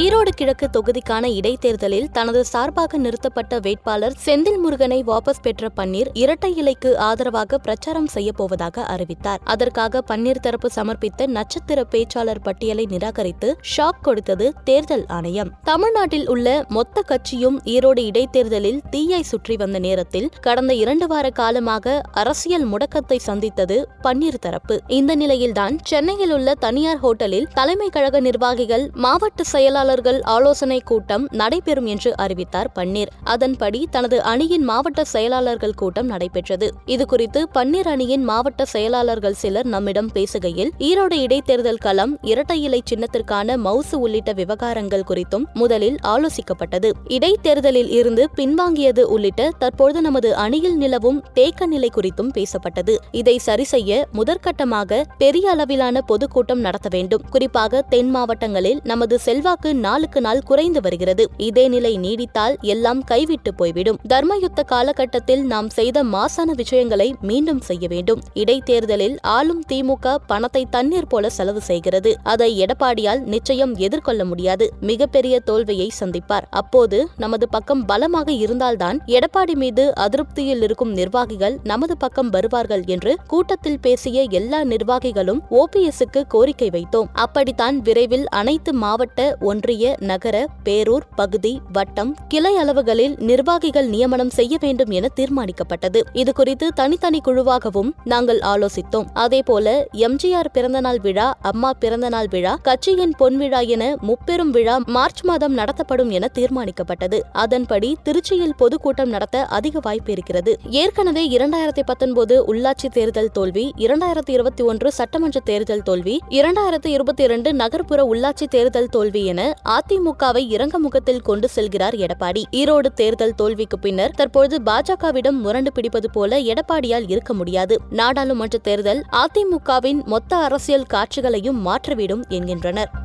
ஈரோடு கிழக்கு தொகுதிக்கான இடைத்தேர்தலில் தனது சார்பாக நிறுத்தப்பட்ட வேட்பாளர் செந்தில் முருகனை வாபஸ் பெற்ற பன்னீர் இரட்டை இலைக்கு ஆதரவாக பிரச்சாரம் செய்யப்போவதாக அறிவித்தார். அதற்காக பன்னீர் தரப்பு சமர்ப்பித்த நட்சத்திர பேச்சாளர் பட்டியலை நிராகரித்து ஷாக் கொடுத்தது தேர்தல் ஆணையம். தமிழ்நாட்டில் உள்ள மொத்த கட்சியும் ஈரோடு இடைத்தேர்தலில் தீயை சுற்றி வந்த நேரத்தில் கடந்த இரண்டு வார காலமாக அரசியல் முடக்கத்தை சந்தித்தது பன்னீர் தரப்பு. இந்த நிலையில்தான் சென்னையில் உள்ள தனியார் ஹோட்டலில் தலைமை கழக நிர்வாகிகள் மாவட்ட செயலாளர் செயலாளர்கள் ஆலோசனை கூட்டம் நடைபெறும் என்று அறிவித்தார் பன்னீர். அதன்படி தனது அணியின் மாவட்ட செயலாளர்கள் கூட்டம் நடைபெற்றது. இதுகுறித்து பன்னீர் அணியின் மாவட்ட செயலாளர்கள் சிலர் நம்மிடம் பேசுகையில் ஈரோடு இடைத்தேர்தல் களம் இரட்டை இலை சின்னத்திற்கான மவுசு உள்ளிட்ட விவகாரங்கள் குறித்தும் முதலில் ஆலோசிக்கப்பட்டது. இடைத்தேர்தலில் இருந்து பின்வாங்கியது உள்ளிட்ட தற்போது நமது அணியில் நிலவும் தேக்க நிலை குறித்தும் பேசப்பட்டது. இதை சரிசெய்ய முதற்கட்டமாக பெரிய அளவிலான பொதுக்கூட்டம் நடத்த வேண்டும். குறிப்பாக தென் மாவட்டங்களில் நமது செல்வாக்கு நாளுக்கு நாள் குறைந்து வருகிறது. இதே நிலை நீடித்தால் எல்லாம் கைவிட்டு போய்விடும். தர்மயுத்த காலகட்டத்தில் நாம் செய்த மாசான விஷயங்களை மீண்டும் செய்ய வேண்டும். இடைத்தேர்தலில் ஆளும் திமுக பணத்தை தண்ணீர் போல செலவு செய்கிறது. அதை எடப்பாடியால் நிச்சயம் எதிர்கொள்ள முடியாது. மிகப்பெரிய தோல்வியை சந்திப்பார். அப்போது நமது பக்கம் பலமாக இருந்தால்தான் எடப்பாடி மீது அதிருப்தியில் இருக்கும் நிர்வாகிகள் நமது பக்கம் வருவார்கள் என்று கூட்டத்தில் பேசிய எல்லா நிர்வாகிகளும் ஓபிஎஸ்க்கு கோரிக்கை வைத்தோம். அப்படித்தான் விரைவில் அனைத்து மாவட்ட ஒன்று ஒன்றிய நகர பேரூர் பகுதி வட்டம் கிளை அளவுகளில் நிர்வாகிகள் நியமனம் செய்ய வேண்டும் என தீர்மானிக்கப்பட்டது. இதுகுறித்து தனித்தனி குழுவாகவும் நாங்கள் ஆலோசித்தோம். அதேபோல எம்ஜிஆர் பிறந்தநாள் விழா அம்மா பிறந்தநாள் விழா கட்சியின் பொன்விழா என முப்பெரும் விழா மார்ச் மாதம் நடத்தப்படும் என தீர்மானிக்கப்பட்டது. அதன்படி திருச்சியில் பொதுக்கூட்டம் நடத்த அதிக வாய்ப்பு இருக்கிறது. ஏற்கனவே இரண்டாயிரத்தி பத்தொன்பது உள்ளாட்சி தேர்தல் தோல்வி இரண்டாயிரத்தி இருபத்தி ஒன்று சட்டமன்ற தேர்தல் தோல்வி இரண்டாயிரத்தி இருபத்தி இரண்டு நகர்ப்புற உள்ளாட்சி தேர்தல் தோல்வி என அதிமுகவை இறங்க முகத்தில் கொண்டு செல்கிறார் எடப்பாடி. ஈரோடு தேர்தல் தோல்விக்கு பின்னர் தற்போது பாஜகவிடம் முரண்டு பிடிப்பது போல எடப்பாடியால் இருக்க முடியாது. நாடாளுமன்ற தேர்தல் அதிமுகவின் மொத்த அரசியல் காட்சிகளையும் மாற்றிவிடும் என்கின்றனர்.